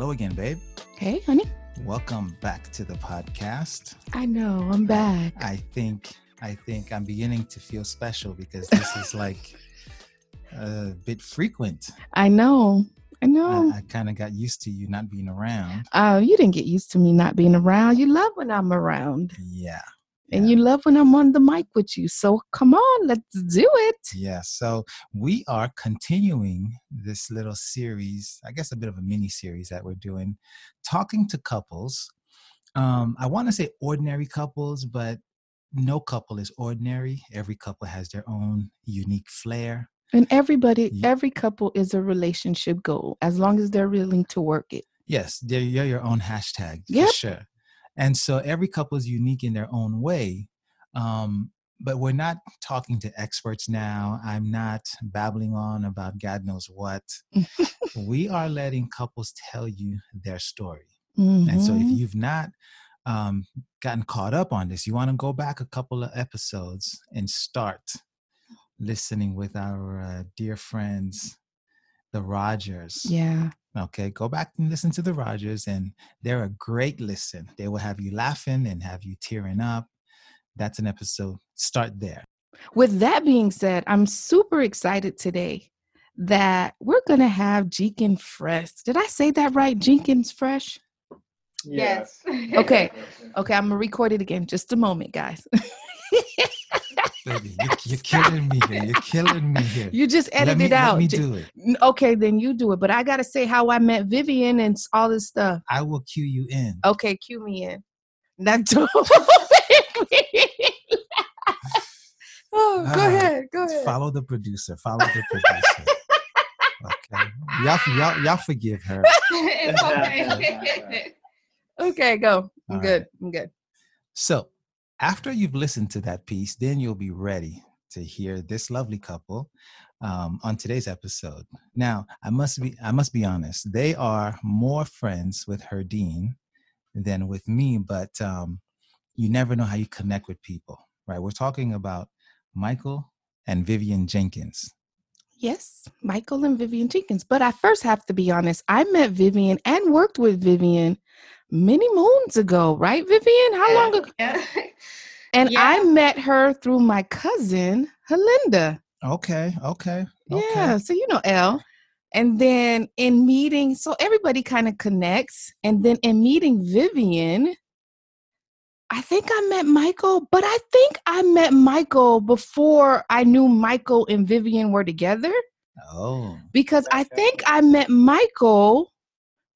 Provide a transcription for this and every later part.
Hello again, babe. Hey, honey. Welcome back to the podcast. I know, I'm back. I think I think I'm beginning to feel special because this is like a bit frequent. I know. I know. I, I kind of got used to you not being around. Oh, you didn't get used to me not being around. You love when I'm around. Yeah. And yeah. you love when I'm on the mic with you. So come on, let's do it. Yeah. So we are continuing this little series, I guess a bit of a mini series that we're doing, talking to couples. Um, I want to say ordinary couples, but no couple is ordinary. Every couple has their own unique flair. And everybody, Yeah. every couple is a relationship goal as long as they're willing to work it. Yes, they're, you're your own hashtag Yep. for sure. And so every couple is unique in their own way. Um, but we're not talking to experts now. I'm not babbling on about God knows what. we are letting couples tell you their story. And so if Mhm. you've not um, gotten caught up on this, you want to go back a couple of episodes and start listening with our uh, dear friends, the Rogers. yeah. Okay, go back and listen to the Rogers, and they're a great listen. They will have you laughing and have you tearing up. That's an episode. Start there. With that being said, I'm super excited today that we're going to have Jenkins Fresh. Did I say that right? Jenkins Fresh? Yes. Okay. Okay, I'm going to record it again. Just a moment, guys. Baby, you're, you're killing me here. You're killing me here. you just let edit me, it out. Let me do it. Okay, then you do it. But I got to say how I met Vivian and all this stuff. I will cue you in. Okay, cue me in. That don't Oh, go Ah, ahead. Go ahead. Follow the producer. Follow the producer. okay. Y'all, y'all, y'all forgive her. Okay. Okay, go. I'm All good. I'm good. So, after you've listened to that piece, then you'll be ready to hear this lovely couple um, on today's episode. Now, I must be I must be honest. They are more friends with Herdine than with me, but um, you never know how you connect with people, right? We're talking about Michael and Vivian Jenkins. Yes, Michael and Vivian Jenkins. But I first have to be honest. I met Vivian and worked with Vivian many moons ago, right, Vivian? How long ago? Yeah. And I met her through my cousin, Helinda. Okay, okay, okay. Yeah, so you know Elle. And then in meeting, so everybody kind of connects. And then in meeting Vivian, I think I met Michael, but I think I met Michael before I knew Michael and Vivian were together Oh, because I think I met Michael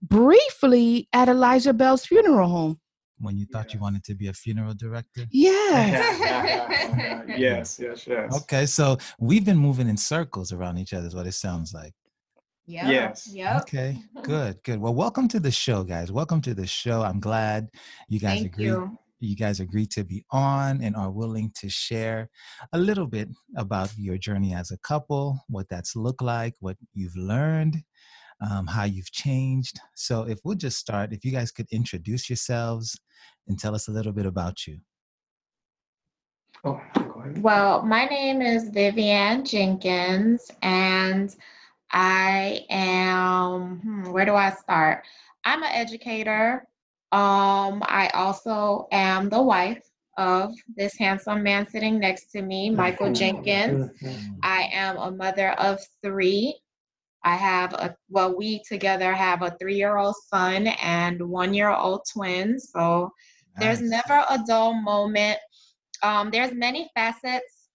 briefly at Elijah Bell's funeral home. when you thought you wanted to be a funeral director? Yeah. yes, yes, yes. Okay, so we've been moving in circles around each other, is what it sounds like. Yep. Yes. Yep. Okay, good, good. Well, welcome to the show, guys. Welcome to the show. I'm glad you guys Thank agreed. you. You guys agreed to be on and are willing to share a little bit about your journey as a couple, what that's looked like, what you've learned, um, how you've changed. So, if we'll just start, if you guys could introduce yourselves and tell us a little bit about you. Oh. Well, my name is Vivian Jenkins, and I am, hmm, where do I start? I'm an educator. Um, I also am the wife of this handsome man sitting next to me, Michael Jenkins. I am a mother of three. I have a, well, we together have a three year old son and one year old twin. So there's never a dull moment. Um, there's many facets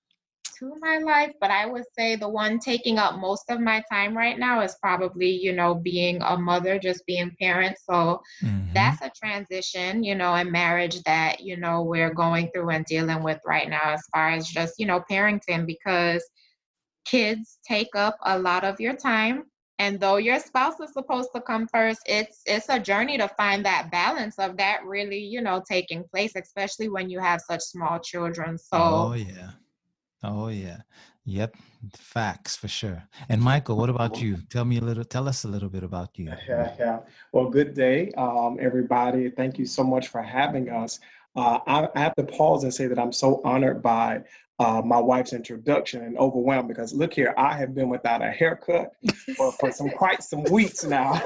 to my life, but I would say the one taking up most of my time right now is probably, you know, being a mother, just being parent. So Mhm. that's a transition, you know, in marriage that, you know, we're going through and dealing with right now as far as just, you know, parenting because kids take up a lot of your time. And though your spouse is supposed to come first, it's it's a journey to find that balance of that really, you know, taking place, especially when you have such small children. So Oh yeah. Oh yeah. Yep. Facts for sure. And Michael, what about you? Tell me a little tell us a little bit about you. Yeah, yeah. Well, good day, um, everybody. Thank you so much for having us. Uh, I, I have to pause and say that I'm so honored by uh, my wife's introduction and overwhelmed because look here, I have been without a haircut for, for some quite some weeks now.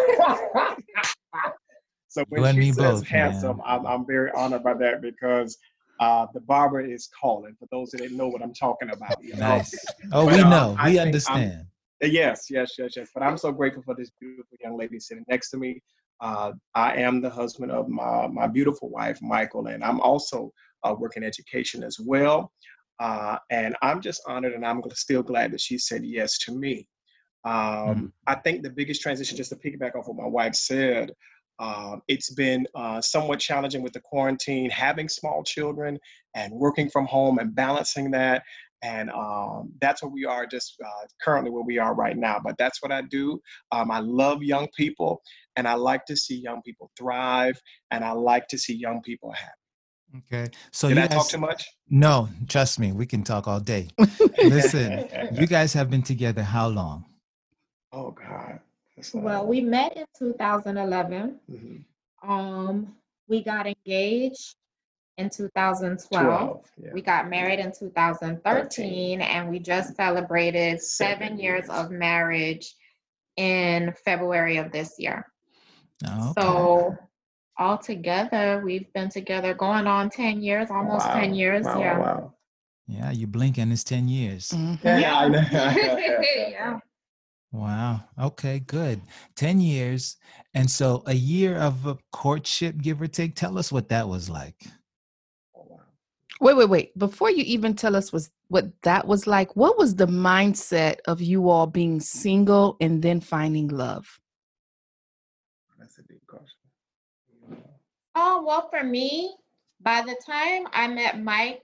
so when You she me says both, handsome. I'm, I'm very honored by that because uh, the barber is calling. For those that didn't know what I'm talking about, you know? Nice. Oh, But, we um, know. I We think I'm- understand. Uh, Yes, yes, yes, yes. But I'm so grateful for this beautiful young lady sitting next to me. Uh, I am the husband of my, my beautiful wife, Michael, and I'm also uh, working education as well. Uh, and I'm just honored and I'm still glad that she said yes to me. Um, I think the biggest transition, just to piggyback off what my wife said, um, it's been uh, somewhat challenging with the quarantine, having small children and working from home and balancing that. And um, that's where we are just uh, currently where we are right now but that's what i do. Um, i love young people and i like to see young people thrive and i like to see young people happy Okay. So did you i guys talk too much No, trust me, we can talk all day. Listen, you guys have been together how long? oh god That's, well, we met in 2011. mhm. Um, we got engaged in 2012. 12 yeah. We got married in 2013, and we just celebrated Seven seven years years. of marriage in February of this year. Oh, okay. So altogether, we've been together going on 10 years, almost Wow. 10 years. wow, yeah. wow, wow. yeah, you blink and it's 10 years. Mhm. Yeah, I know. yeah. Wow. Okay, good. 10 years. And so a year of a courtship, give or take. Tell us what that was like. Oh. Wait, wait, wait. Before you even tell us was what that was like, what was the mindset of you all being single and then finding love? that's a deep question Oh, well, for me, by the time I met Mike,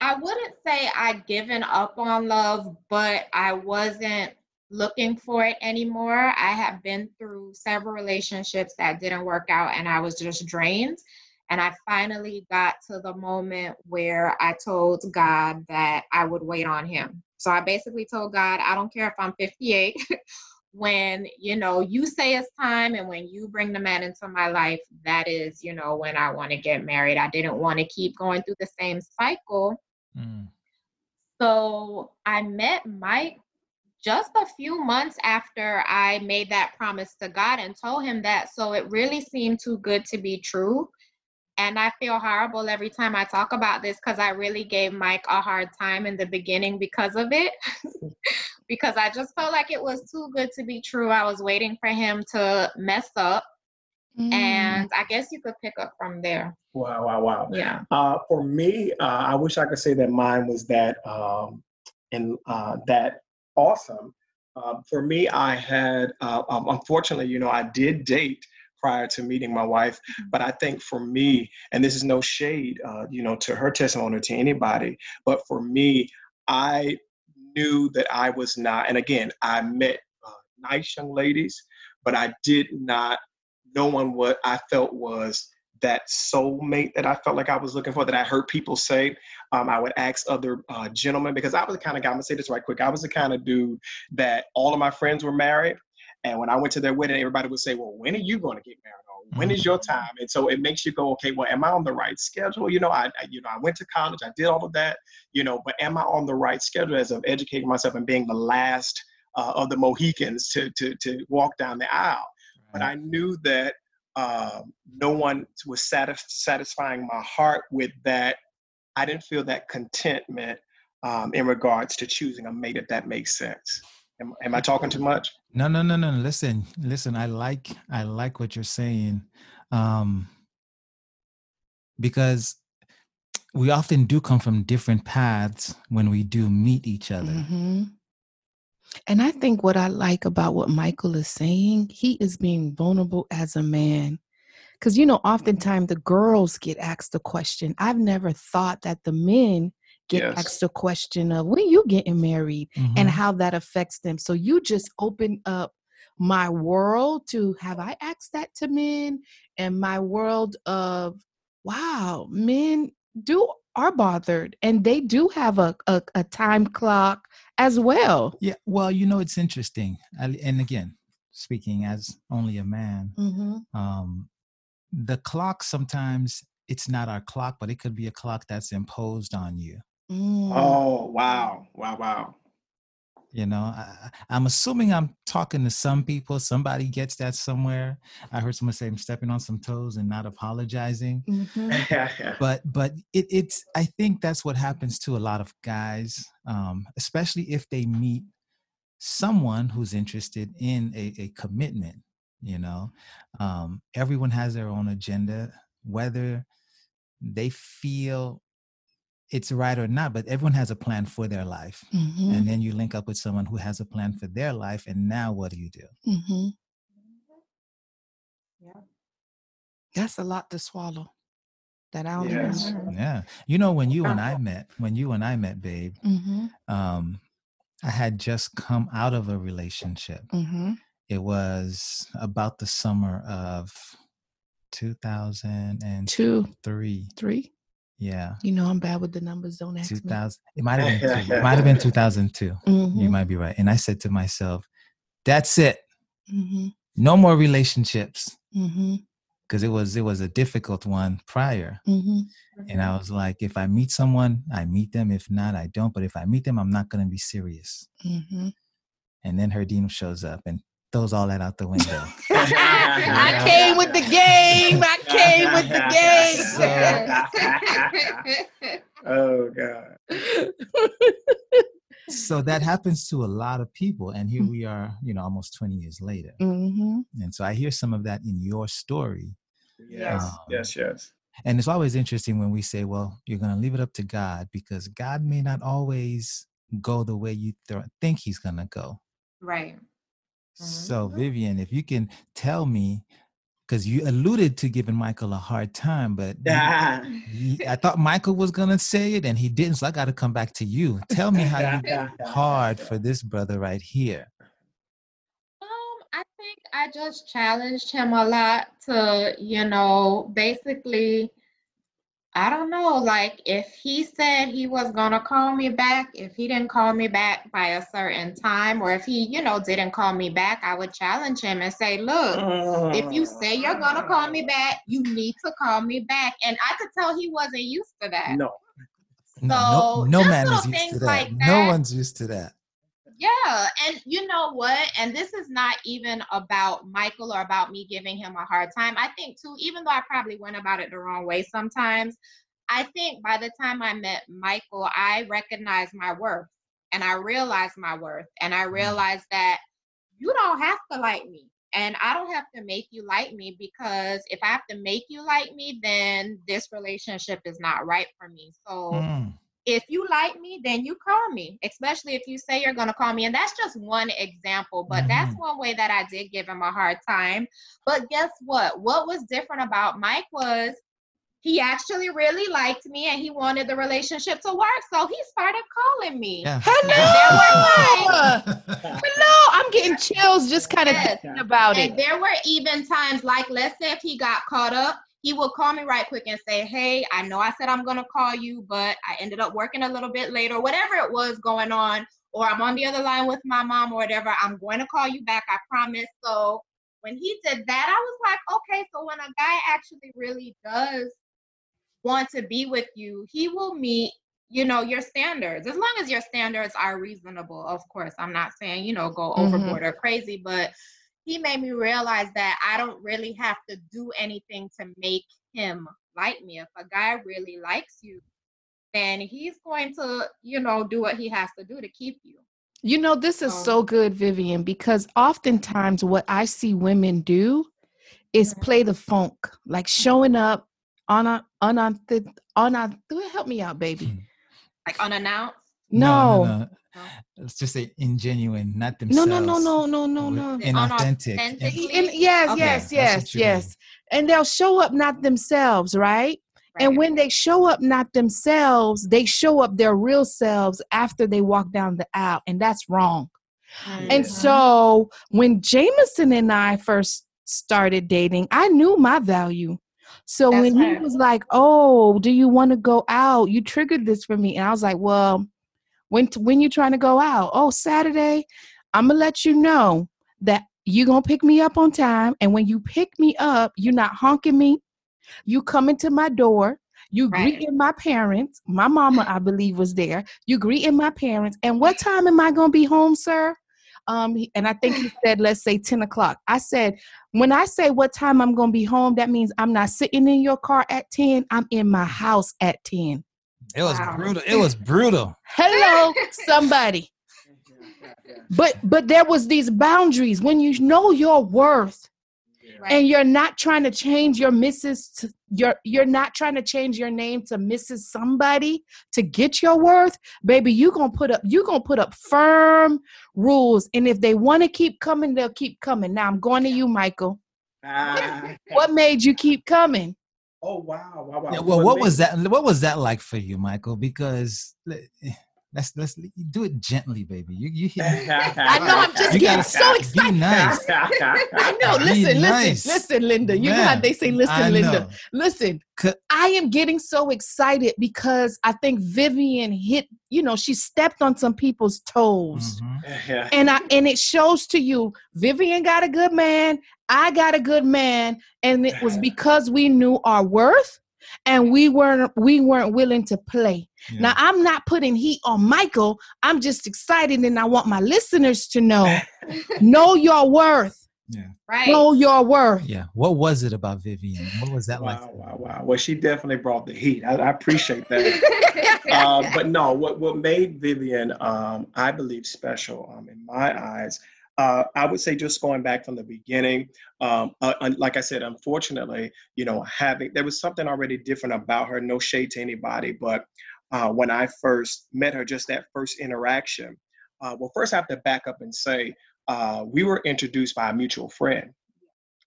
I wouldn't say I'd given up on love, but I wasn't looking for it anymore. I have been through several relationships that didn't work out and I was just drained. And I finally got to the moment where I told God that I would wait on him. So I basically told God, I don't care if I'm 58. when you know you say it's time and when you bring the man into my life that is you know when i want to get married. I didn't want to keep going through the same cycle. Mm. so i met mike just a few months after i made that promise to god and told him that. So it really seemed too good to be true and i feel horrible every time i talk about this because i really gave mike a hard time in the beginning because of it because I just felt like it was too good to be true. I was waiting for him to mess up, Mm. and I guess you could pick up from there. wow wow wow Yeah. Uh, for me, uh, I wish I could say that mine was that um, and uh, that awesome. Uh, for me, I had uh, um, unfortunately, you know, I did date prior to meeting my wife, but I think for me, and this is no shade, uh, you know, to her testimony or to anybody, but for me, I knew that I was not. And again, I met uh, nice young ladies, but I did not. No one what I felt was that soulmate that I felt like I was looking for, that I heard people say. Um, I would ask other uh, gentlemen because I was the kind of guy, I'm gonna say this right quick. I was the kind of dude that all of my friends were married. And when I went to their wedding, everybody would say, Well, when are you going to get married? Or when is your time? And so it makes you go, Okay, well, am I on the right schedule? You know, I, I you know, I went to college, I did all of that, you know, but am I on the right schedule as of educating myself and being the last uh, of the Mohicans to, to, to walk down the aisle? But I knew that um, no one was satis- satisfying my heart with that. I didn't feel that contentment um, in regards to choosing a mate, if that makes sense. Am, am I talking too much? No, no, no, no. Listen, listen. I like, I like what you're saying, um, because we often do come from different paths when we do meet each other. Mhm. And I think what I like about what Michael is saying, he is being vulnerable as a man. Because, you know, oftentimes the girls get asked the question. I've never thought that the men get Yes. asked the question of when you getting married and Mhm. how that affects them. So you just open up my world to have I asked that to men and my world of wow, men do are bothered and they do have a, a, a time clock as well. Yeah, well, you know, it's interesting. I- And again, speaking as only a man, Mm-hmm. um, the clock sometimes it's not our clock, but it could be a clock that's imposed on you. Mm. Oh, wow. Wow, wow. You know, I, I- I'm assuming I'm talking to some people. Somebody gets that somewhere. I heard someone say I'm stepping on some toes and not apologizing. Mhm. But but it, it's I think that's what happens to a lot of guys, um, especially if they meet someone who's interested in a, a commitment. You know, um, everyone has their own agenda, whether they feel it's right or not. But everyone has a plan for their life. Mhm. and then you link up with someone who has a plan for their life and now what do you do Mhm. Yeah. That's a lot to swallow. That I don't Yes. even. yeah you know when you and i met when you and i met babe Mm-hmm. um i had just come out of a relationship Mm-hmm. it was about the summer of 2003 Two, three. Yeah You know I'm bad with the numbers. Don't ask me. it might have been two. it might have been 2002 you Mhm. might be right and i said to myself that's it Mhm. no more relationships Mhm. because it was it was a difficult one prior Mhm. And I was like, if I meet someone, I meet them. If not, I don't. But if I meet them, I'm not going to be serious. Mhm. And then Herdine shows up and throws all that out the window. I came with the game. I came with the game. oh God. so that happens to a lot of people. And here we are, you know, almost 20 years later. Mhm. And so I hear some of that in your story. Yes, Um, yes, yes. And it's always interesting when we say, well, you're going to leave it up to God because God may not always go the way you th- think he's going to go. Right. So, Mm-hmm. Vivian, if you can tell me, because you alluded to giving Michael a hard time, but you- Yeah. you- I thought Michael was going to say it and he didn't. So I got to come back to you. Tell me how you hard for this brother right here. Um, I think I just challenged him a lot to, you know, basically, I don't know, like if he said he was gonna call me back, if he didn't call me back by a certain time, or if he, you know, didn't call me back, I would challenge him and say, look, if you say you're gonna call me back, you need to call me back. And I could tell he wasn't used to that. No. No, So, no, no just man is little used to things that. like No that. one's used to that. Yeah, and you know what? And this is not even about Michael or about me giving him a hard time. I think too, even though I probably went about it the wrong way sometimes, I think by the time I met Michael, I recognized my worth and I realized my worth and I realized that you don't have to like me and I don't have to make you like me because if I have to make you like me, then this relationship is not right for me. So Mm. If you like me, then you call me, especially if you say you're going to call me. And that's just one example, but that's Mhm. one way that I did give him a hard time. But guess what? What was different about Mike was he actually really liked me and he wanted the relationship to work. So he started calling me. Yeah. Hello. Hello. I'm getting chills just kind of Yes. thinking about And it. there were even times, like, let's say if he got caught up, he will call me right quick and say, Hey, I know I said I'm going to call you, but I ended up working a little bit later, whatever it was going on, or I'm on the other line with my mom or whatever. I'm going to call you back, I promise. So when he did that, I was like, Okay, so when a guy actually really does want to be with you, he will meet you know your standards as long as your standards are reasonable of course i'm not saying you know go Mhm. overboard or crazy but he made me realize that I don't really have to do anything to make him like me. If a guy really likes you, then he's going to, you know, do what he has to do to keep you. You know, this is so good, Vivian, because oftentimes what I see women do is Mhm. play the funk, like showing up On a on a on a help me out, baby. Like unannounced. No. no, no. Let's just say ingenuine, not themselves. No, no, no, no, no, no, no. Inauthentic. Unauthentic. And- yes, Okay, yes, that's yes, what you yes. And they'll show up not themselves, right? And when they show up not themselves, they show up their real selves after they walk down the aisle, and that's wrong. And Mhm. so when Jameson and I first started dating, I knew my value. So That's when he was like, "Oh, do you want to go out?" You triggered this for me, and I was like, "Well, when when you trying to go out? Oh, Saturday. I'm gonna let you know that you gonna pick me up on time, and when you pick me up, you're not honking me. You come into my door." You Right. greeting my parents. My mama, I believe, was there. You greeting my parents. And what time am I gonna be home, sir? Um, and I think he said, let's say 10 o'clock. I said, when I say what time I'm gonna be home, that means I'm not sitting in your car at 10, I'm in my house at 10. It was Wow. brutal. It was brutal. Hello, somebody. But but there was these boundaries when you know your worth Right. and you're not trying to change your Mrs. To, you're you're not trying to change your name to Mrs. Somebody to get your worth, baby. You gonna put up you gonna put up firm rules, and if they want to keep coming, they'll keep coming. Now I'm going to you, Michael. Ah. What made you keep coming? Oh wow, wow, wow. Yeah, well, what was that? What was that like for you, Michael? Because le- eh, let's let's do it gently, baby. You you hit me. I know I'm just You getting gotta so be excited. nice. I know. Be Listen, nice. listen, listen, Linda. You know how they say, listen, I Linda. know. Listen, I am getting so excited because I think Vivian hit, you know, she stepped on some people's toes. Mhm. And I and it shows to you, Vivian got a good man, I got a good man, and it was because we knew our worth and we weren't we weren't willing to play. Yeah. Now I'm not putting heat on Michael. I'm just excited and I want my listeners to know know your worth. Yeah. Right. Know your worth. yeah. What was it about Vivian? What was that like? Wow, wow, wow. Well, she definitely brought the heat. I, I appreciate that. uh, but no, what, what made Vivian, um, I believe, special um, in my eyes, uh, I would say just going back from the beginning, um, uh, like I said, unfortunately, you know, having there was something already different about her. No shade to anybody, but uh, when I first met her, just that first interaction. Uh, well, first I have to back up and say uh, we were introduced by a mutual friend.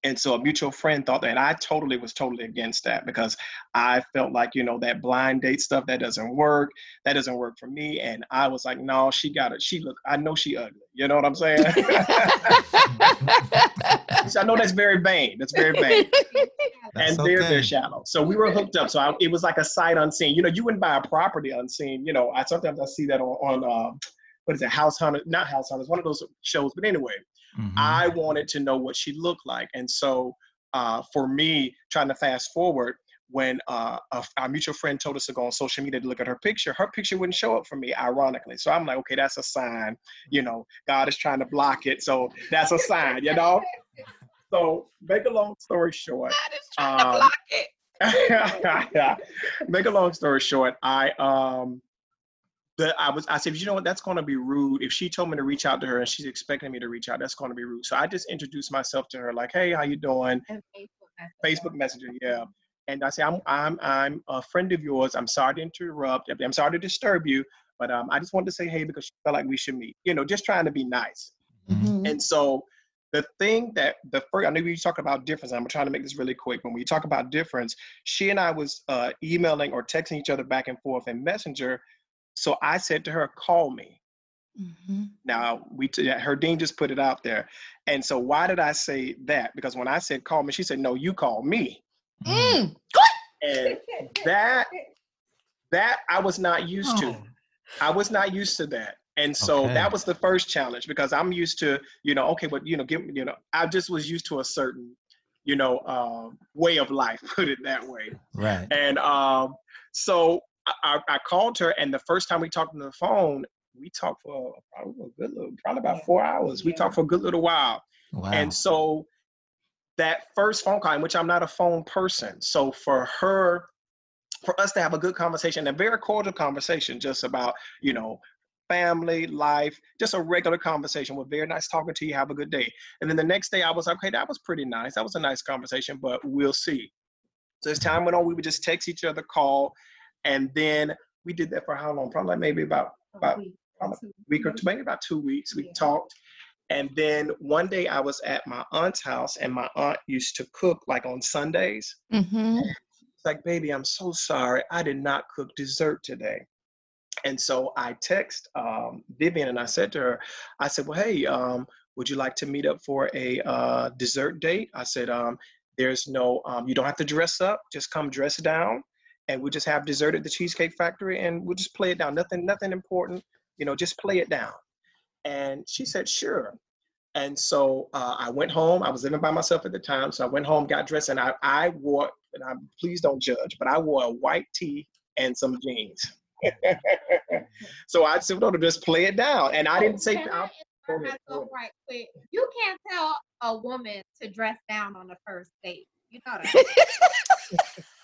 And so a mutual friend thought that, and I totally was totally against that because I felt like, you know, that blind date stuff, that doesn't work. That doesn't work for me. And I was like, no, she got it. She look, I know she ugly. You know what I'm saying? I know that's very vain. That's very vain. That's and they're okay. they're shallow. So we were hooked up. So I, it was like a sight unseen. You know, you wouldn't buy a property unseen. You know, I sometimes I see that on, on um, what is it, House Hunters? Not House Hunters, one of those shows. But anyway, Mhm. I wanted to know what she looked like. And so uh, for me, trying to fast forward, when uh, a, our mutual friend told us to go on social media to look at her picture, her picture wouldn't show up for me, ironically. So I'm like, okay, that's a sign. You know, God is trying to block it. So that's a sign, you know? So make a long story short, God is trying to Um, block it. Make a long story short, I um the I was I said, you know what, that's gonna be rude. If she told me to reach out to her and she's expecting me to reach out, that's gonna be rude. So I just introduced myself to her, like, hey, how you doing? And Facebook Messenger. Facebook Messenger, yeah. And I say, I'm I'm I'm a friend of yours. I'm sorry to interrupt. I'm sorry to disturb you, but um, I just wanted to say hey because she felt like we should meet. You know, just trying to be nice. Mhm. And so the thing that the first, I know we talk about difference. I'm trying to make this really quick. When we talk about difference, she and I was uh, emailing or texting each other back and forth in Messenger. So I said to her, call me. Mhm. Now we, t- Herdine just put it out there. And so why did I say that? Because when I said call me, she said, no, you call me. Mhm. Mm. And that, that I was not used to. Oh. I was not used to that. And so Okay. that was the first challenge because I'm used to, you know, okay, but you know, give me, you know, I just was used to a certain, you know, um, way of life, put it that way. Right. And um, so I, I I called her, and the first time we talked on the phone, we talked for probably a good little, probably about four hours. We talked for a good little while. Wow. And so that first phone call, in which I'm not a phone person, so for her, for us to have a good conversation, a very cordial conversation, just about you know family, life, just a regular conversation. We're very nice talking to you. Have a good day. And then the next day, I was like, okay, that was pretty nice. That was a nice conversation, but we'll see. So as time went on, we would just text each other, call, and then we did that for how long? Probably like maybe about about a week or two, maybe about two weeks. We Yeah. talked. And then one day I was at my aunt's house, and my aunt used to cook like on Sundays. Mm-hmm. It's like, baby, I'm so sorry. I did not cook dessert today. And so I text um, Vivian and I said to her, I said, well, hey, um, would you like to meet up for a uh, dessert date? I said, um, there's no, um, you don't have to dress up. Just come dress down and we'll just have dessert at the Cheesecake Factory and we'll just play it down. Nothing, nothing important, you know, just play it down. And she said, sure. And so uh, I went home. I was living by myself at the time. So I went home, got dressed, and I, I wore, and I please don't judge, but I wore a white tee and some jeans. so I said, no, to just play it down. And I didn't say, I I'll- insert go ahead, go myself right quick? You can't tell a woman to dress down on the first date. You know that.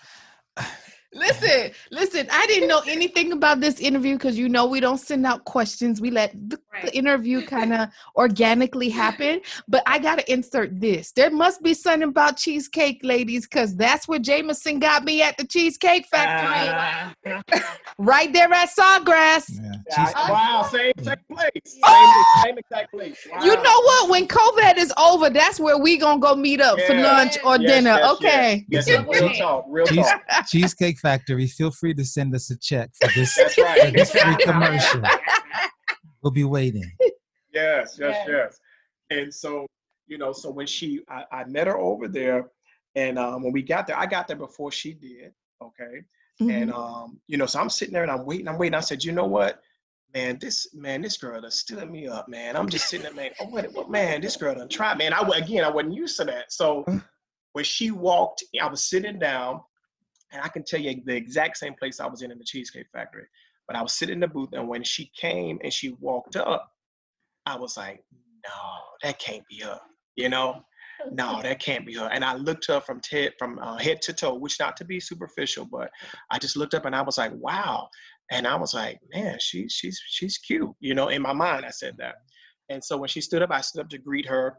Listen, listen. I didn't know anything about this interview because you know we don't send out questions. We let the, Right. the interview kind of organically happen. But I gotta insert this. There must be something about cheesecake, ladies, because that's where Jameson got me at the Cheesecake Factory, Ah, right there at Sawgrass. Yeah. yeah, She's- wow, same, same place. Same, Oh! same exact place. You know what? When COVID is over, that's where we gonna go meet up for lunch or Yes, dinner. yes, okay. Yes, yes, real talk, real Cheese- talk. Cheesecake Factory, feel free to send us a check for this. That's for this free commercial. We'll be waiting. Yes, yes, Yes. yes. And so, you know, so when she, I, I met her over there, and um, when we got there, I got there before she did. Okay, and Mhm. um, you know, so I'm sitting there and I'm waiting, I'm waiting. I said, you know what, man, this man, this girl done stood me up, man. I'm just sitting there, man. Oh, what, what, man, this girl done tried, man. I again, I wasn't used to that. So when she walked, I was sitting down, and I can tell you the exact same place I was in in the Cheesecake Factory. But I was sitting in the booth, and when she came and she walked up, I was like, no, that can't be her. You know, no, that can't be her. And I looked her from head from uh, head to toe, which not to be superficial, but I just looked up and I was like, wow. And I was like, man, she's she's she's cute. You know, in my mind, I said that. And so when she stood up, I stood up to greet her,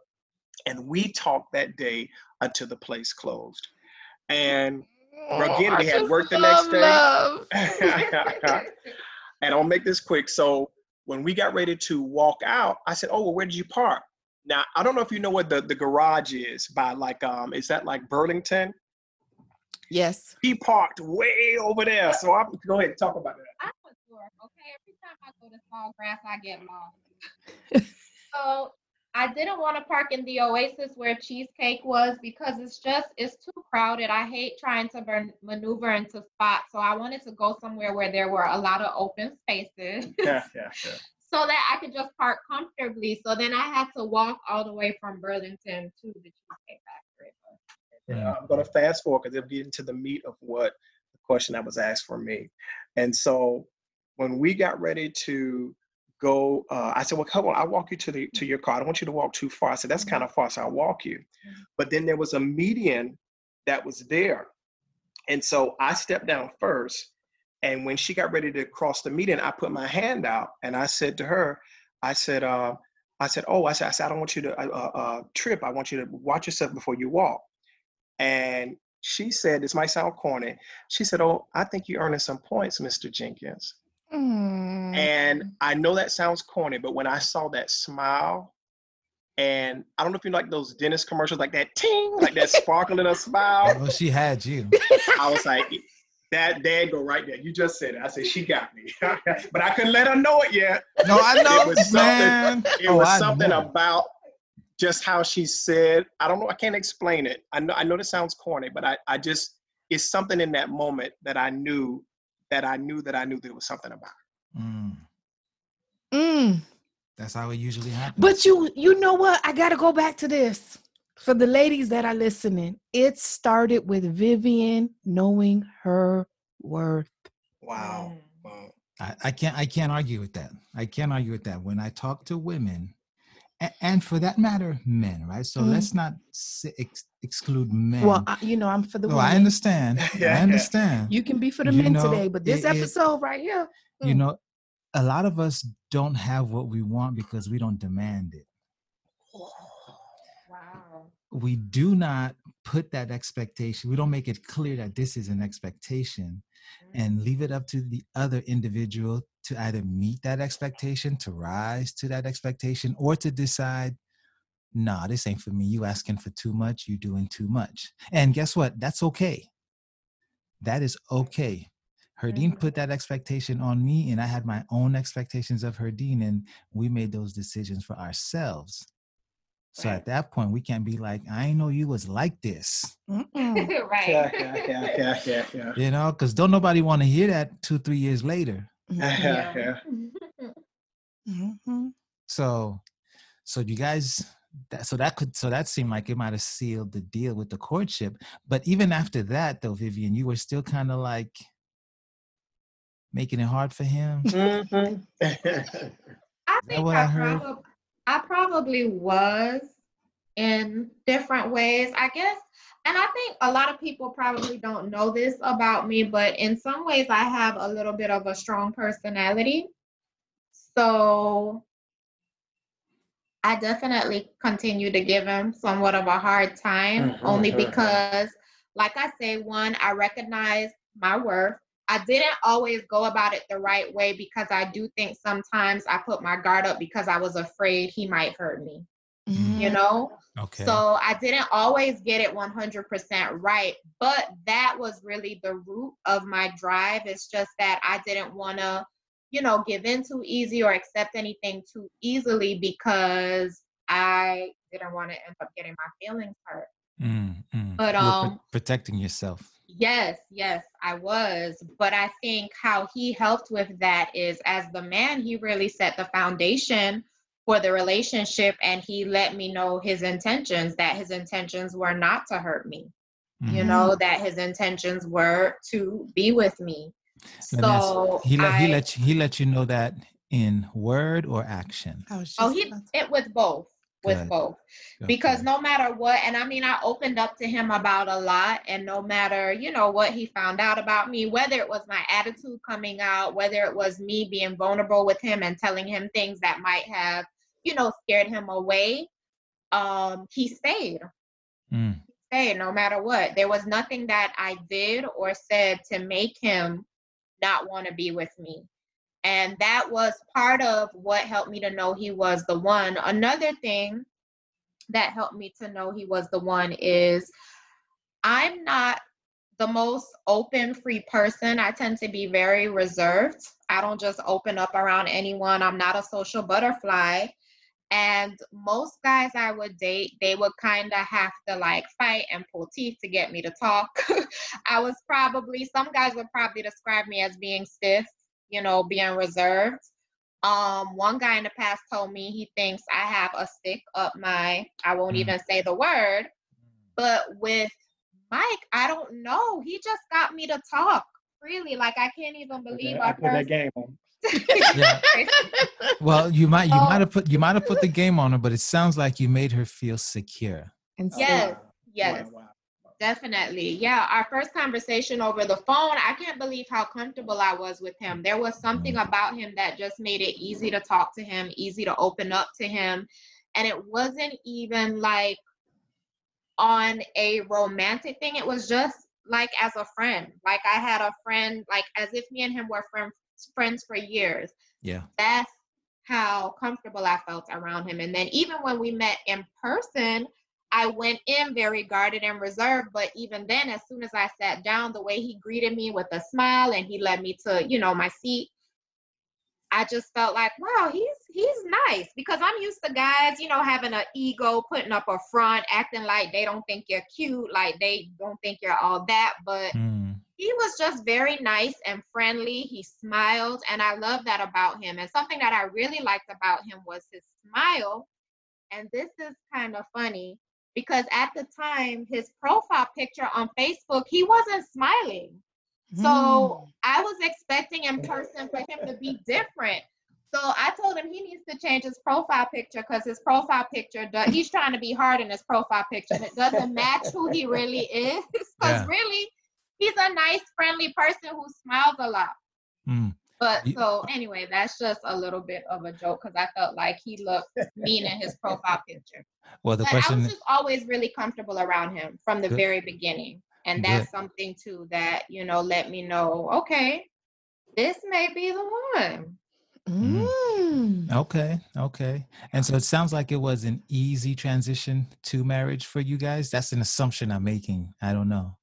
and we talked that day until the place closed. And again, we I had work the next day. love. and I'll make this quick. So when we got ready to walk out, I said, "Oh, well, where did you park?" Now I don't know if you know what the the garage is by like um is that like Burlington? Yes. He parked way over there. So I'm go ahead and talk about that. I'm a tour, okay? Every time I go to Sawgrass, I get lost. so I didn't want to park in the Oasis where Cheesecake was because it's just it's too crowded. I hate trying to burn, maneuver into spots. So I wanted to go somewhere where there were a lot of open spaces Yeah, yeah, yeah. so that I could just park comfortably. So then I had to walk all the way from Burlington to the Cheesecake Factory. Yeah, uh, I'm going to fast forward because it'll get into the meat of what the question that was asked for me. And so when we got ready to go, uh, I said, "Well, come on, I'll walk you to the to your car. I don't want you to walk too far." I said, "That's kind of far, so I'll walk you." But then there was a median that was there, and so I stepped down first. And when she got ready to cross the median, I put my hand out and I said to her, "I said, uh, I said, oh, I said, I said, I don't want you to uh, uh, uh, trip. I want you to watch yourself before you walk." And she said, this might sound corny. She said, Oh, I think you're earning some points, Mr. Jenkins. Mm. And I know that sounds corny, but when I saw that smile, and I don't know if you like those dentist commercials, like that ting, like that sparkle in a smile. Well, she had you. I was like, that there go right there. You just said it. I said, she got me. but I couldn't let her know it yet. No, I know, was something- man. It Oh, was I something know. about just how she said, I don't know, I can't explain it. I know I know this sounds corny, but I, I just it's something in that moment that I knew that I knew that I knew there was something about it. Mm, Mm. that's how it usually happens. But you, you know what? I got to go back to this for the ladies that are listening. It started with Vivian knowing her worth. Wow. Mm. wow. I, I can't I can't argue with that. I can't argue with that. When I talk to women, and, and for that matter, men, right? So Mhm. let's not s- ex- exclude men. Well, I, you know, I'm for the no, women. I understand. I understand. You can be for the You men know, today, but this it- it- episode right here, you Mm. know, a lot of us don't have what we want because we don't demand it. Wow. we do not put that expectation, we don't make it clear that this is an expectation Mm-hmm. and leave it up to the other individual to either meet that expectation, to rise to that expectation, or to decide, nah, this ain't for me. You asking for too much, you doing too much. And guess what? That's okay. That is okay. Herdine Mhm. put that expectation on me, and I had my own expectations of Herdine, and we made those decisions for ourselves. So Right. at that point, we can't be like, I ain't know you was like this, right. Yeah, yeah, yeah, yeah, yeah, yeah. you know, because don't nobody want to hear that two, three years later. Yeah, yeah. Mm-hmm. So, so you guys, that, so that could, so that seemed like it might have sealed the deal with the courtship. But even after that, though, Vivian, you were still kind of like making it hard for him. Mhm. I think what I, I heard? prob- I probably was in different ways, I guess. And I think a lot of people probably don't know this about me, but in some ways, I have a little bit of a strong personality. So I definitely continue to give him somewhat of a hard time, Mhm, only mhm. because, like I say, one, I recognize my worth. I didn't always go about it the right way because I do think sometimes I put my guard up because I was afraid he might hurt me, you know? Okay. So I didn't always get it 100% right, but that was really the root of my drive. It's just that I didn't want to, you know, give in too easy or accept anything too easily because I didn't want to end up getting my feelings hurt. Mm, mm. But, You um, protecting yourself. Yes, yes, I was. But I think how he helped with that is as the man, he really set the foundation for the relationship and he let me know his intentions that his intentions were not to hurt me, you Mhm. know, that his intentions were to be with me. Let So he let he let you, he let you know that in word or action. I was just Oh, he about it with both, with Good. both. because Okay. no matter what and i mean i opened up to him about a lot and no matter you know what he found out about me whether it was my attitude coming out whether it was me being vulnerable with him and telling him things that might have you know scared him away um he stayed Mm, stayed no matter what there was nothing that i did or said to make him not want to be with me and that was part of what helped me to know he was the one another thing that helped me to know he was the one is I'm not the most open, free person. I tend to be very reserved. I don't just open up around anyone. I'm not a social butterfly. And most guys I would date, they would kind of have to like fight and pull teeth to get me to talk. I was probably, some guys would probably describe me as being stiff, you know, being reserved. Um, one guy in the past told me he thinks I have a stick up my, I won't Mm. even say the word, but with Mike, I don't know. He just got me to talk freely. Like I can't even believe I our put that game on. Yeah. Well, you might you Oh. might have put you might have put the game on her, but it sounds like you made her feel secure. and Oh, so- Yes, wow. yes. Wow, wow. Definitely. Yeah. Our first conversation over the phone, I can't believe how comfortable I was with him. There was something mm. about him that just made it easy to talk to him, easy to open up to him. And it wasn't even like on a romantic thing. It was just like as a friend. Like I had a friend, like as if me and him were friend, friends for years. Yeah. That's how comfortable I felt around him. And then even when we met in person, I went in very guarded and reserved. But even then, as soon as I sat down, the way he greeted me with a smile and he led me to, you know, my seat, I just felt like, wow, he's he's nice because I'm used to guys, you know, having an ego, putting up a front, acting like they don't think you're cute, like they don't think you're all that. But Mm, he was just very nice and friendly. He smiled, and I love that about him. And something that I really liked about him was his smile. And this is kind of funny because at the time, his profile picture on Facebook, he wasn't smiling. So I was expecting in person for him to be different. So I told him he needs to change his profile picture because his profile picture does, he's trying to be hard in his profile picture and it doesn't match who he really is. Because Yeah. really, he's a nice, friendly person who smiles a lot. mm. But so anyway, that's just a little bit of a joke because I felt like he looked mean in his profile picture. Well, the but question. I was just always really comfortable around him from the Good. very beginning. And that's something too that, you know, let me know, okay, this may be the one. Mm. Okay, okay. And so it sounds like it was an easy transition to marriage for you guys. That's an assumption I'm making. I don't know.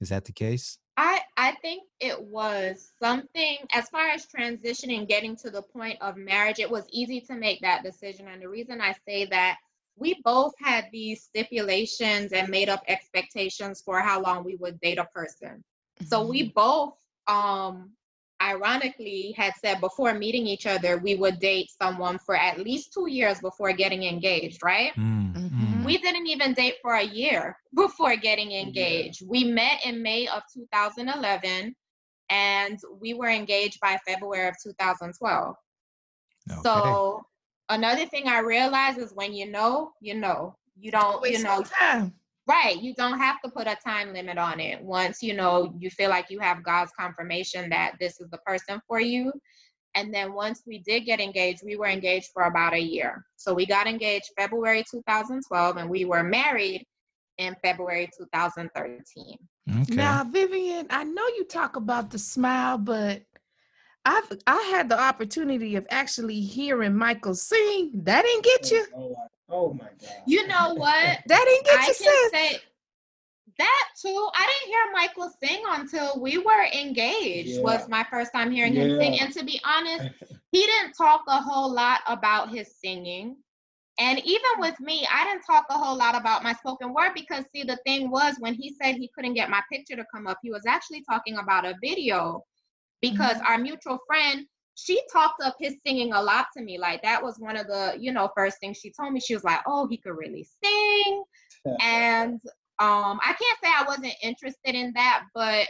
Is that the case? I I think it was something as far as transitioning, getting to the point of marriage, it was easy to make that decision. And the reason I say that we both had these stipulations and made up expectations for how long we would date a person. So Mm-hmm. we both um ironically had said before meeting each other we would date someone for at least 2 years before getting engaged, right? Mm, mm. We didn't even date for a year before getting engaged. We met in May of 2011 and we were engaged by February of 2012. Okay. So another thing I realized is when you know, you know. You don't, you Waste know, no time. Right. You don't have to put a time limit on it. Once you know you feel like you have God's confirmation that this is the person for you. And then once we did get engaged, we were engaged for about a year. So we got engaged February 2012 and we were married in February 2013. Okay. Now, Vivian, I know you talk about the smile, but I've I had the opportunity of actually hearing Michael sing. That didn't get you. Oh, oh my- oh my God. You know what? That didn't get I you, can sis. say that too. I didn't hear Michael sing until we were engaged. Yeah. Was my first time hearing him sing. And to be honest, he didn't talk a whole lot about his singing. And even with me, I didn't talk a whole lot about my spoken word because, see, the thing was when he said he couldn't get my picture to come up, he was actually talking about a video because our mutual friend, she talked up his singing a lot to me. Like, that was one of the, you know, first things she told me. She was like, oh, he could really sing. And um, I can't say I wasn't interested in that, but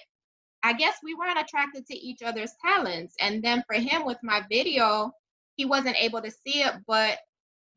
I guess we weren't attracted to each other's talents. And then for him with my video, he wasn't able to see it, but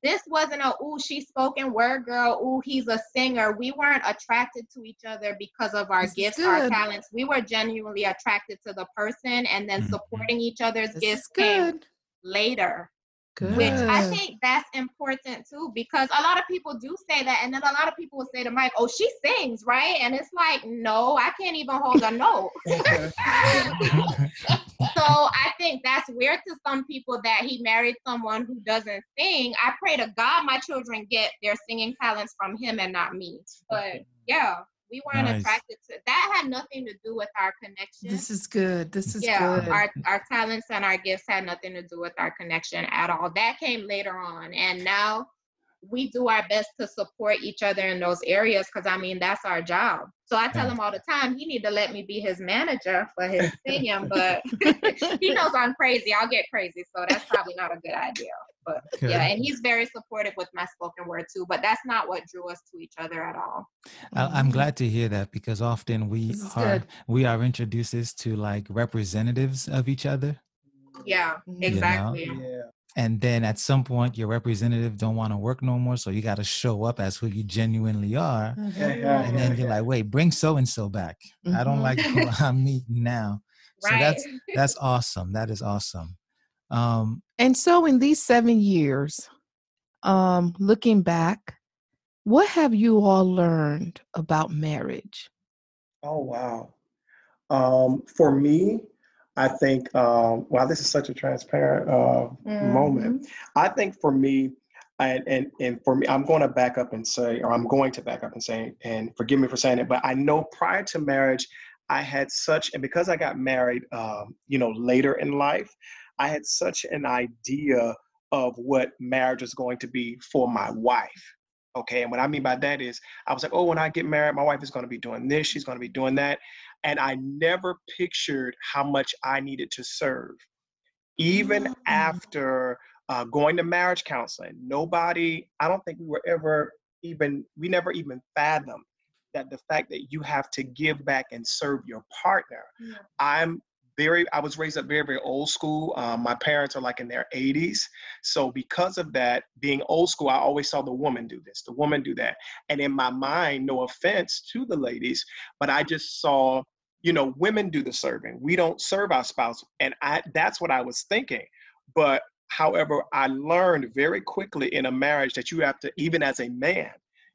this wasn't a ooh, she's spoken word girl, ooh, he's a singer. We weren't attracted to each other because of our This gifts, our talents. We were genuinely attracted to the person and then Mhm. supporting each other's This gifts came good. later Good. which I think that's important too, because a lot of people do say that, and then a lot of people will say to Mike, "Oh, she sings, right?" And it's like, no, I can't even hold a note. Mm-hmm. so I think that's weird to some people that he married someone who doesn't sing. I pray to God my children get their singing talents from him and not me. But mm-hmm. yeah, we weren't Nice. attracted to that. Had nothing to do with our connection This is good. This is yeah good. our our talents and our gifts had nothing to do with our connection at all that came later on and now we do our best to support each other in those areas because i mean that's our job so i tell Yeah. him all the time he need to let me be his manager for his singing but he knows i'm crazy i'll get crazy so that's probably not a good idea but Good. yeah and he's very supportive with my spoken word too but that's not what drew us to each other at all I- I'm Mhm. glad to hear that because often we are good. we are introduced to like representatives of each other, yeah You know? exactly yeah. and then at some point your representative don't want to work no more, so you got to show up as who you genuinely are, Mhm. and then you're like, wait, bring so and so back. I don't Mhm. like who I'm meeting now. So right that's that's awesome. That is awesome. Um, And so, in these seven years, um, looking back, what have you all learned about marriage? Oh wow. Um, for me, I think um, wow, this is such a transparent uh, moment. I think for me, and, and and for me, I'm going to back up and say, or I'm going to back up and say, and forgive me for saying it, but I know prior to marriage, I had such, and because I got married, um, you know, later in life, I had such an idea of what marriage was going to be for my wife. Okay, and what I mean by that is, I was like, oh, when I get married, my wife is going to be doing this, she's going to be doing that, and I never pictured how much I needed to serve, even Mm. after uh, going to marriage counseling. Nobody, I don't think we were ever even, we never even fathomed that the fact that you have to give back and serve your partner. Yeah. I'm very, I was raised up very, very old school. Um, my parents are like in their 80s. So because of that, being old school, I always saw the woman do this, the woman do that. And in my mind, no offense to the ladies, but I just saw you know, women do the serving. We don't serve our spouse. And I that's what I was thinking. But however, I learned very quickly in a marriage that you have to, even as a man,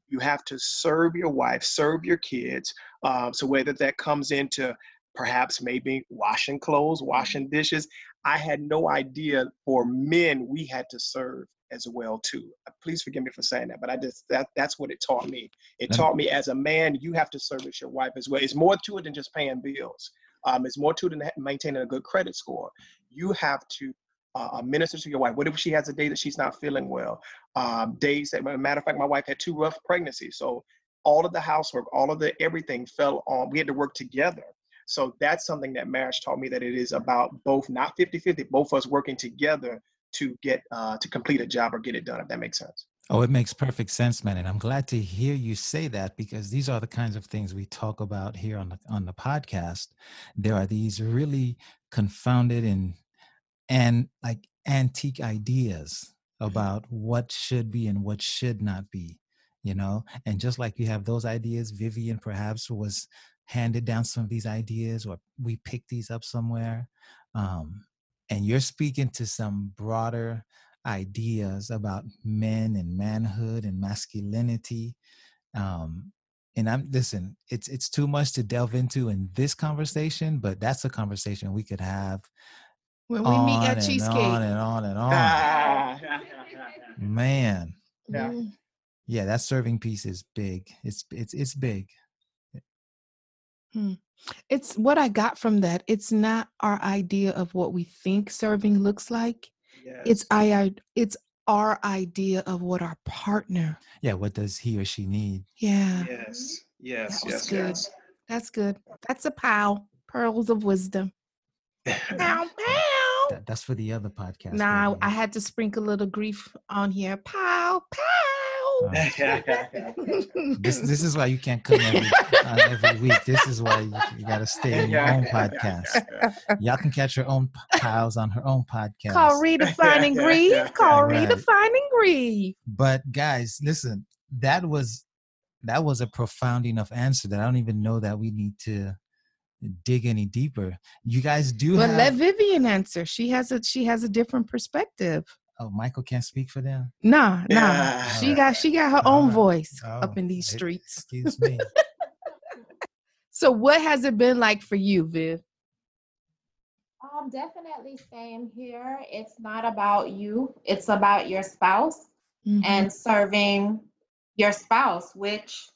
you have to serve your wife, serve your kids. Um, so whether that comes into perhaps maybe washing clothes, washing dishes, I had no idea for men we had to serve as well too. Uh, please forgive me for saying that, but I just that that's what it taught me. It taught me as a man you have to service your wife as well. It's more to it than just paying bills. Um, it's more to it than maintaining a good credit score. You have to uh, minister to your wife. What if she has a day that she's not feeling well? Um, days that, matter of fact, my wife had two rough pregnancies, so all of the housework, all of the everything fell on. We had to work together. So that's something that marriage taught me that it is about both, not 50 50, both of us working together to get uh, to complete a job or get it done, if that makes sense. Oh, it makes perfect sense, man. And I'm glad to hear you say that because these are the kinds of things we talk about here on the on the podcast. There are these really confounded and and like antique ideas about what should be and what should not be, you know? And just like you have those ideas, Vivian perhaps was handed down some of these ideas or we picked these up somewhere. Um, and you're speaking to some broader ideas about men and manhood and masculinity. Um, and I'm listen, it's it's too much to delve into in this conversation, but that's a conversation we could have when we meet at cheesecake. On and on and on. Man. Yeah. Yeah, that serving piece is big. It's it's it's big. Hmm. It's what I got from that. It's not our idea of what we think serving looks like. Yes. It's I it's our idea of what our partner. Yeah, what does he or she need? Yeah. Yes. Yes. That yes. Good. Yes. That's good. That's a pow. Pearls of wisdom. pow, pow. That, that's for the other podcast. Nah, I had to sprinkle a little grief on here. Pow, pow. this this is why you can't come every uh, every week. This is why you, you got to stay in your own podcast. Y'all can catch your own piles on her own podcast. Call redefining grief. Call right. redefining grief. But guys, listen, that was that was a profound enough answer that I don't even know that we need to dig any deeper. You guys do. Well, have... let Vivian answer. She has a she has a different perspective. Oh, Michael can't speak for them. Nah, nah. Yeah. She got she got her All own right. voice oh, up in these streets. Excuse me. so, what has it been like for you, Viv? Um, definitely same here. It's not about you. It's about your spouse mm-hmm. and serving your spouse, which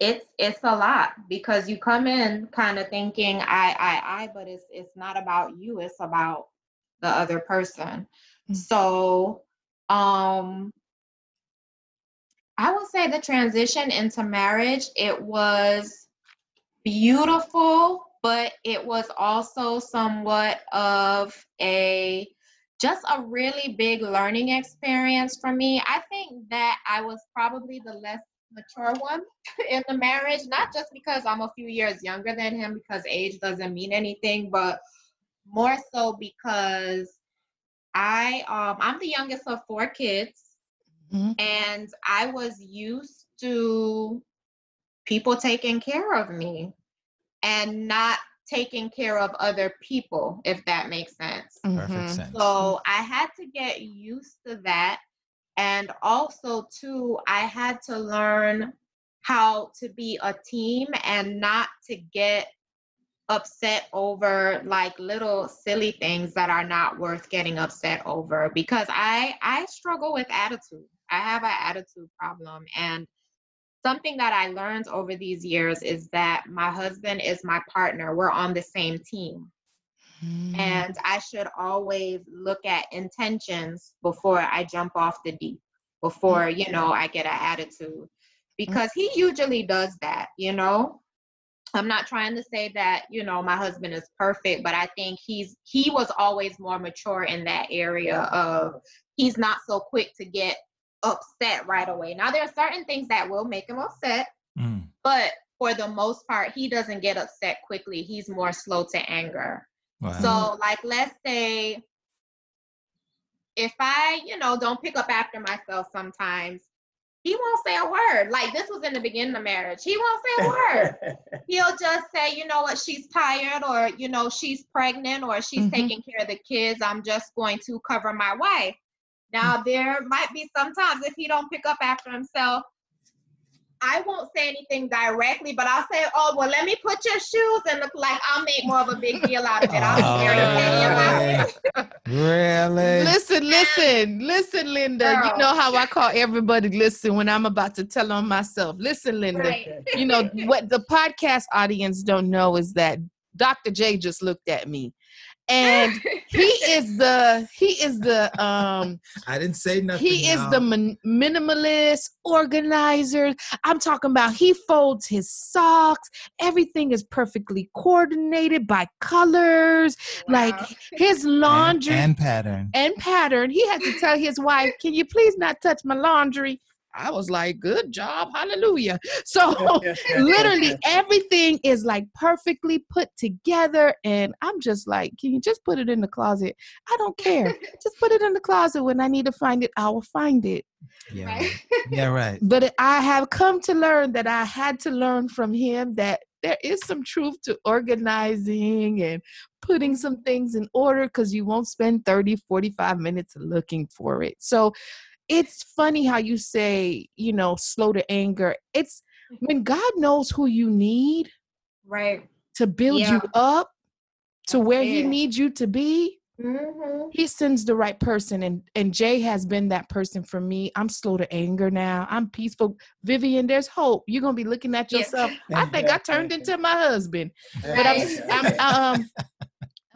it's it's a lot because you come in kind of thinking I I I, but it's it's not about you. It's about the other person. Mm-hmm. So, um, I would say the transition into marriage, it was beautiful, but it was also somewhat of a just a really big learning experience for me. I think that I was probably the less mature one in the marriage, not just because I'm a few years younger than him, because age doesn't mean anything, but more so because I um I'm the youngest of four kids mm-hmm. and I was used to people taking care of me and not taking care of other people if that makes sense. Perfect mm-hmm. sense. So I had to get used to that and also too I had to learn how to be a team and not to get upset over like little silly things that are not worth getting upset over because I I struggle with attitude. I have an attitude problem and something that I learned over these years is that my husband is my partner. We're on the same team. Mm. And I should always look at intentions before I jump off the deep, before, you know, I get an attitude. Because he usually does that, you know? I'm not trying to say that, you know, my husband is perfect, but I think he's he was always more mature in that area of he's not so quick to get upset right away. Now there are certain things that will make him upset, mm. but for the most part, he doesn't get upset quickly. He's more slow to anger. Wow. So like let's say if I, you know, don't pick up after myself sometimes, he won't say a word. Like this was in the beginning of marriage. He won't say a word. He'll just say, you know what, she's tired, or you know, she's pregnant, or she's Mhm. taking care of the kids. I'm just going to cover my wife. Now there might be sometimes if he don't pick up after himself, I won't say anything directly, but I'll say, "Oh, well, let me put your shoes," and look like I'll make more of a big deal out of it. I'll be very petty about it. Really? Listen, listen, listen, Linda. You know how I call everybody listen when I'm about to tell on myself. Listen, Linda. Right. You know what the podcast audience don't know is that Dr. J just looked at me. And he is the he is the um I didn't say nothing. he is y'all. the min- minimalist organizer i'm talking about he folds his socks everything is perfectly coordinated by colors like his laundry and, pattern and, pattern. pattern he had to tell his wife can you please not touch my laundry i was like good job hallelujah so literally everything is like perfectly put together and i'm just like can you just put it in the closet i don't care just put it in the closet when i need to find it i will find it Yeah. Right. Yeah, right. but i have come to learn that i had to learn from him that there is some truth to organizing and putting some things in order because you won't spend 30 45 minutes looking for it so it's funny how you say you know slow to anger. It's when god knows who you need Right. to build you up to where he needs you to be Mm-hmm. he sends the right person and and jay has been that person for me. I'm slow to anger now. I'm peaceful. Vivian there's hope. You're gonna be looking at Yeah. yourself. I think i turned into my husband. But i'm i'm um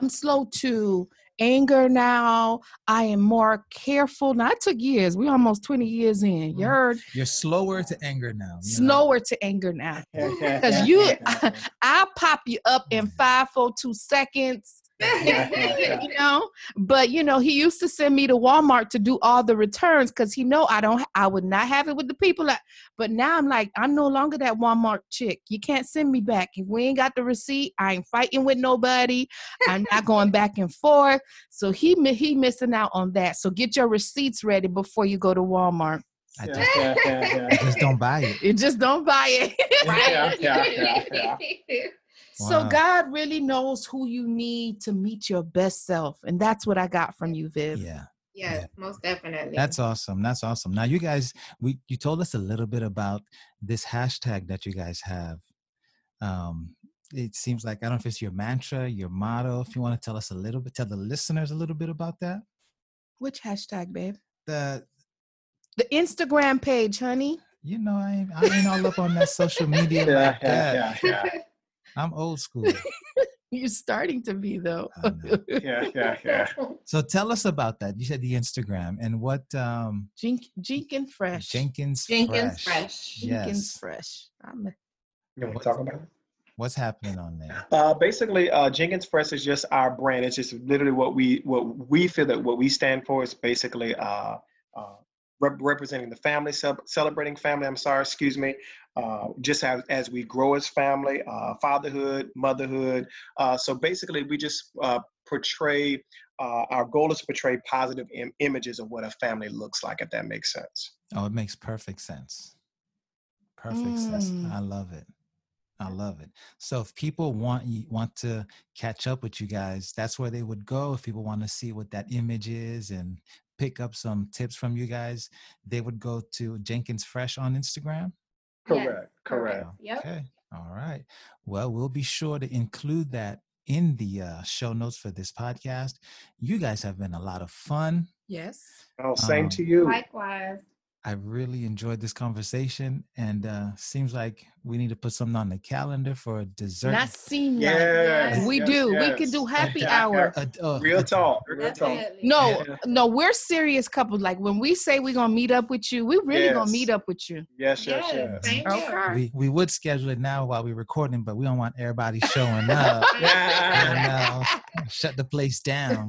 i'm slow to anger now i am more careful now it took years We're almost 20 years in you Mhm. heard You're slower to anger now. you know? slower to anger now because you i'll pop you up in five four two seconds you know? But you know he used to send me to walmart to do all the returns because he know i don't i would not have it with the people that but now i'm like i'm no longer that walmart chick. You can't send me back. If we ain't got the receipt i ain't fighting with nobody. I'm not going back and forth. So he he missing out on that. So get your receipts ready before you go to walmart. I Yeah, just, yeah, yeah, yeah. I just don't buy it. it just don't buy it. Yeah, yeah, yeah, yeah. So God really knows who you need to meet your best self, and that's what I got from you, Viv. Yeah. Yes, most definitely. That's awesome. That's awesome. Now, you guys, we you told us a little bit about this hashtag that you guys have. Um, it seems like I don't know if it's your mantra, your motto. If you want to tell us a little bit, tell the listeners a little bit about that. Which hashtag, babe? The The Instagram page, honey. you know, I ain't, I ain't all up on that social media Yeah, like that. yeah, yeah, yeah. I'm old school. You're starting to be though. Yeah, yeah, yeah. So tell us about that. You said the Instagram and what um Jink, Jenkin Fresh. Jenkins Jenkins Fresh. Fresh. Jenkins Fresh. I'm You want to talk about it? What's happening on there? Uh, basically, uh, Jenkins Fresh is just our brand. It's just literally what we what we feel that what we stand for is basically uh, rep- representing the family, ce- celebrating family. I'm sorry, excuse me. Uh, just as as we grow as family, uh, fatherhood, motherhood. Uh, so basically, we just uh, portray. Uh, our goal is to portray positive Im- images of what a family looks like. If that makes sense. Oh, it makes perfect sense. Perfect sense. Mm. I love it. I love it. So if people want you want to catch up with you guys, that's where they would go. If people want to see what that image is and pick up some tips from you guys, they would go to Jenkins Fresh on Instagram. Yes, Correct. Correct. Yep. Okay. All right. Well, we'll be sure to include that in the uh, show notes for this podcast. You guys have been a lot of fun. yes. Oh, same Um, to you. Likewise. I really enjoyed this conversation, and uh, seems like we need to put something on the calendar for a dessert. Not seem like Yes. we yes, do. We yes. could do happy hour. a, uh, Real talk. Real talk. No, Yeah. no, we're serious couples. Like when we say we're gonna meet up with you, we really gonna meet up with you. Yes, yes, Yes, yes. same Okay. here. We we would schedule it now while we're recording, but we don't want everybody showing up and uh, shut the place down.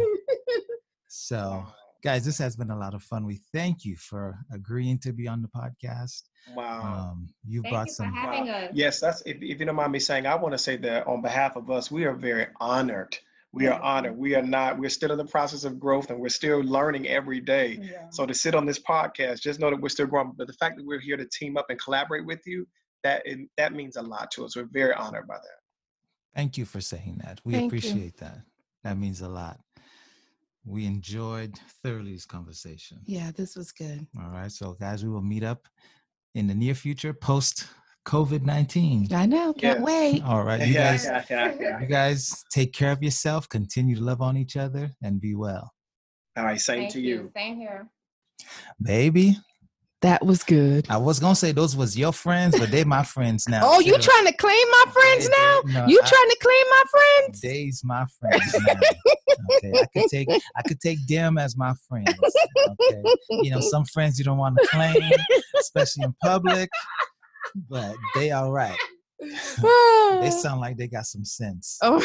So, guys, this has been a lot of fun. We thank you for agreeing to be on the podcast. Wow. Um, you Thank brought you for some. Wow. us. Yes, that's if, if you don't mind me saying, I want to say that on behalf of us, we are very honored We are honored. We are not, we're still in the process of growth and we're still learning every day. Yeah. So to sit on this podcast, just know that we're still growing. But the fact that we're here to team up and collaborate with you, that that means a lot to us. We're very honored by that. Thank you for saying that. We Thank you. appreciate that. That means a lot. We enjoyed thoroughly this conversation. Yeah, this was good. All right. So, guys, we will meet up in the near future post COVID 19. I know. Can't Yes. wait. All right. You yeah, guys, yeah, yeah, yeah. you guys take care of yourself, continue to love on each other, and be well. All right, same Thank to you. Same here. Baby, That was good. I was going to say those was your friends, but they my friends now. Oh, you trying to claim my friends They- now? they- no, You I- trying to claim my friends? They's my friends now. Okay, I could take I could take them as my friends. Okay, you know some friends you don't want to claim, especially in public, but they all right. They sound like they got some sense. Oh,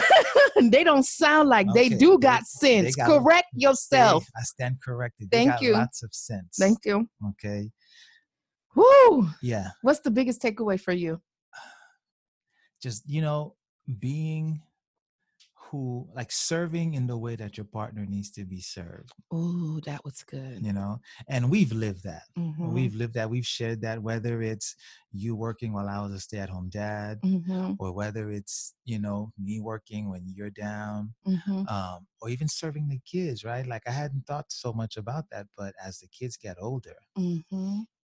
they don't sound like they Okay, do they- got sense. got- Correct yourself. I stand corrected. They Thank got you. Lots of sense. Thank you. Okay. Woo! Yeah. What's the biggest takeaway for you? Just you know, being who like serving in the way that your partner needs to be served. Oh, that was good. You know, and we've lived that. Mhm, We've lived that. We've shared that. Whether it's you working while I was a stay-at-home dad, mhm, or whether it's you know me working when you're down, mhm. um, or even serving the kids. Right? Like I hadn't thought so much about that, but as the kids get older,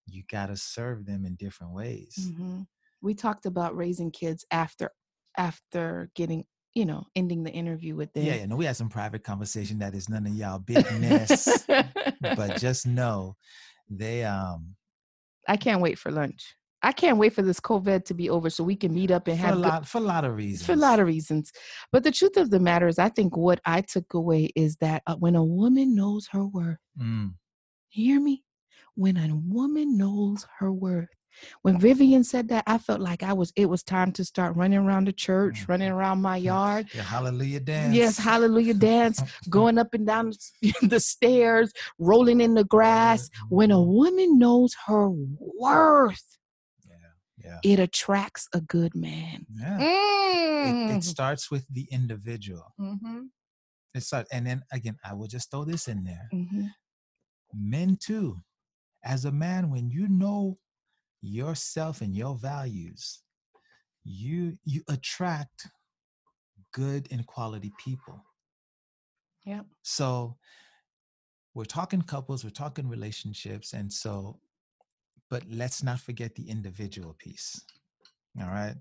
Mm-hmm. you gotta serve them in different ways. hmm We talked about raising kids after after getting, you know, ending the interview with them. Yeah, yeah. No, we had some private conversation that is none of y'all business, but just know they um I can't wait for lunch. I can't wait for this COVID to be over so we can meet up and for a have good- lot for a lot of reasons. for a lot of reasons. But the truth of the matter is, I think what I took away is that uh, when a woman knows her worth, Mm, hear me? When a woman knows her worth. When Vivian said that, I felt like I was. It was time to start running around the church, running around my yard. yeah, hallelujah dance. Yes, hallelujah dance, going up and down the stairs, rolling in the grass. When a woman knows her worth, Yeah, it attracts a good man. yeah. It, it Mm. starts with the individual. Mm-hmm. It starts, and then again, I will just throw this in there. Mm-hmm. Men too, as a man, when you know yourself and your values, you you attract good and quality people. yeah So we're talking couples, we're talking relationships, and so, but let's not forget the individual piece. All right.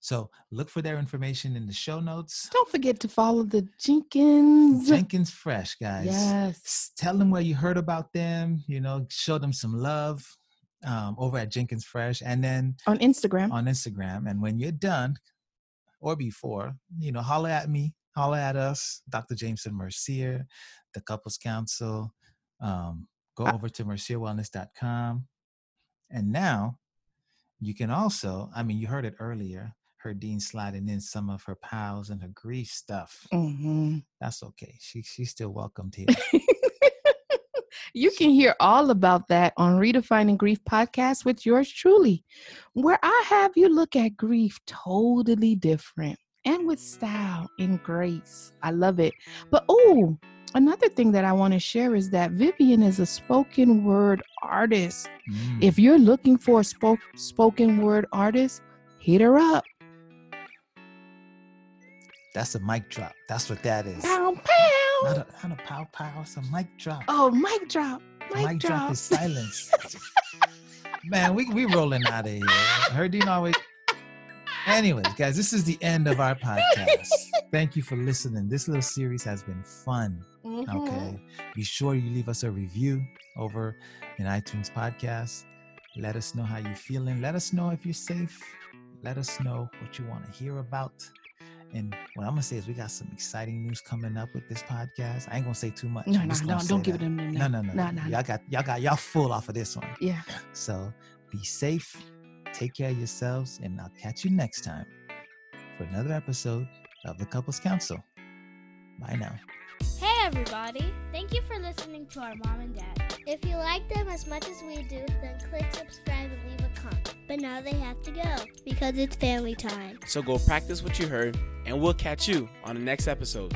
So look for their information in the show notes. Don't forget to follow the Jenkins. Jenkins Fresh, guys. Yes. Tell them where you heard about them. You know, show them some love um, over at Jenkins Fresh, and then On Instagram. on Instagram. And when you're done, or before, you know, holler at me, holler at us, Dr. Jameson Mercier, the Couples Council. Um, go over to mercierwellness.com. And now you can also, I mean, you heard it earlier, Herdine sliding in some of her pals and her grief stuff. Mhm. That's okay. She she's still welcomed here. you can hear all about that on Redefining Grief podcast with yours truly, where I have you look at grief totally different and with style and grace. I love it. But oh, another thing that I want to share is that Vivian is a spoken word artist. Mm. If you're looking for a spoke, spoken word artist, hit her up. That's a mic drop. That's what that is. Pow pow. Not a, not a pow pow. It's a mic drop. Oh, mic drop. Mic, mic drop. drop is silence. Man, we we rolling out of here. Herdine always. Anyways, guys, this is the end of our podcast. Thank you for listening. This little series has been fun. Mhm. Okay. Be sure you leave us a review over in iTunes podcast. Let us know how you're feeling. Let us know if you're safe. Let us know what you want to hear about. And what I'm gonna say is we got some exciting news coming up with this podcast. I ain't gonna say too much. No, I'm no, no, don't give it that. them. No, no, no, no, no. no, no. Y'all got y'all got y'all full off of this one. Yeah. So be safe, take care of yourselves, and I'll catch you next time for another episode of the Couples Council. Bye now. Hey everybody! Thank you for listening to our mom and dad. If you like them as much as we do, then click subscribe and leave a comment. But now they have to go because it's family time. So go practice what you heard, and we'll catch you on the next episode.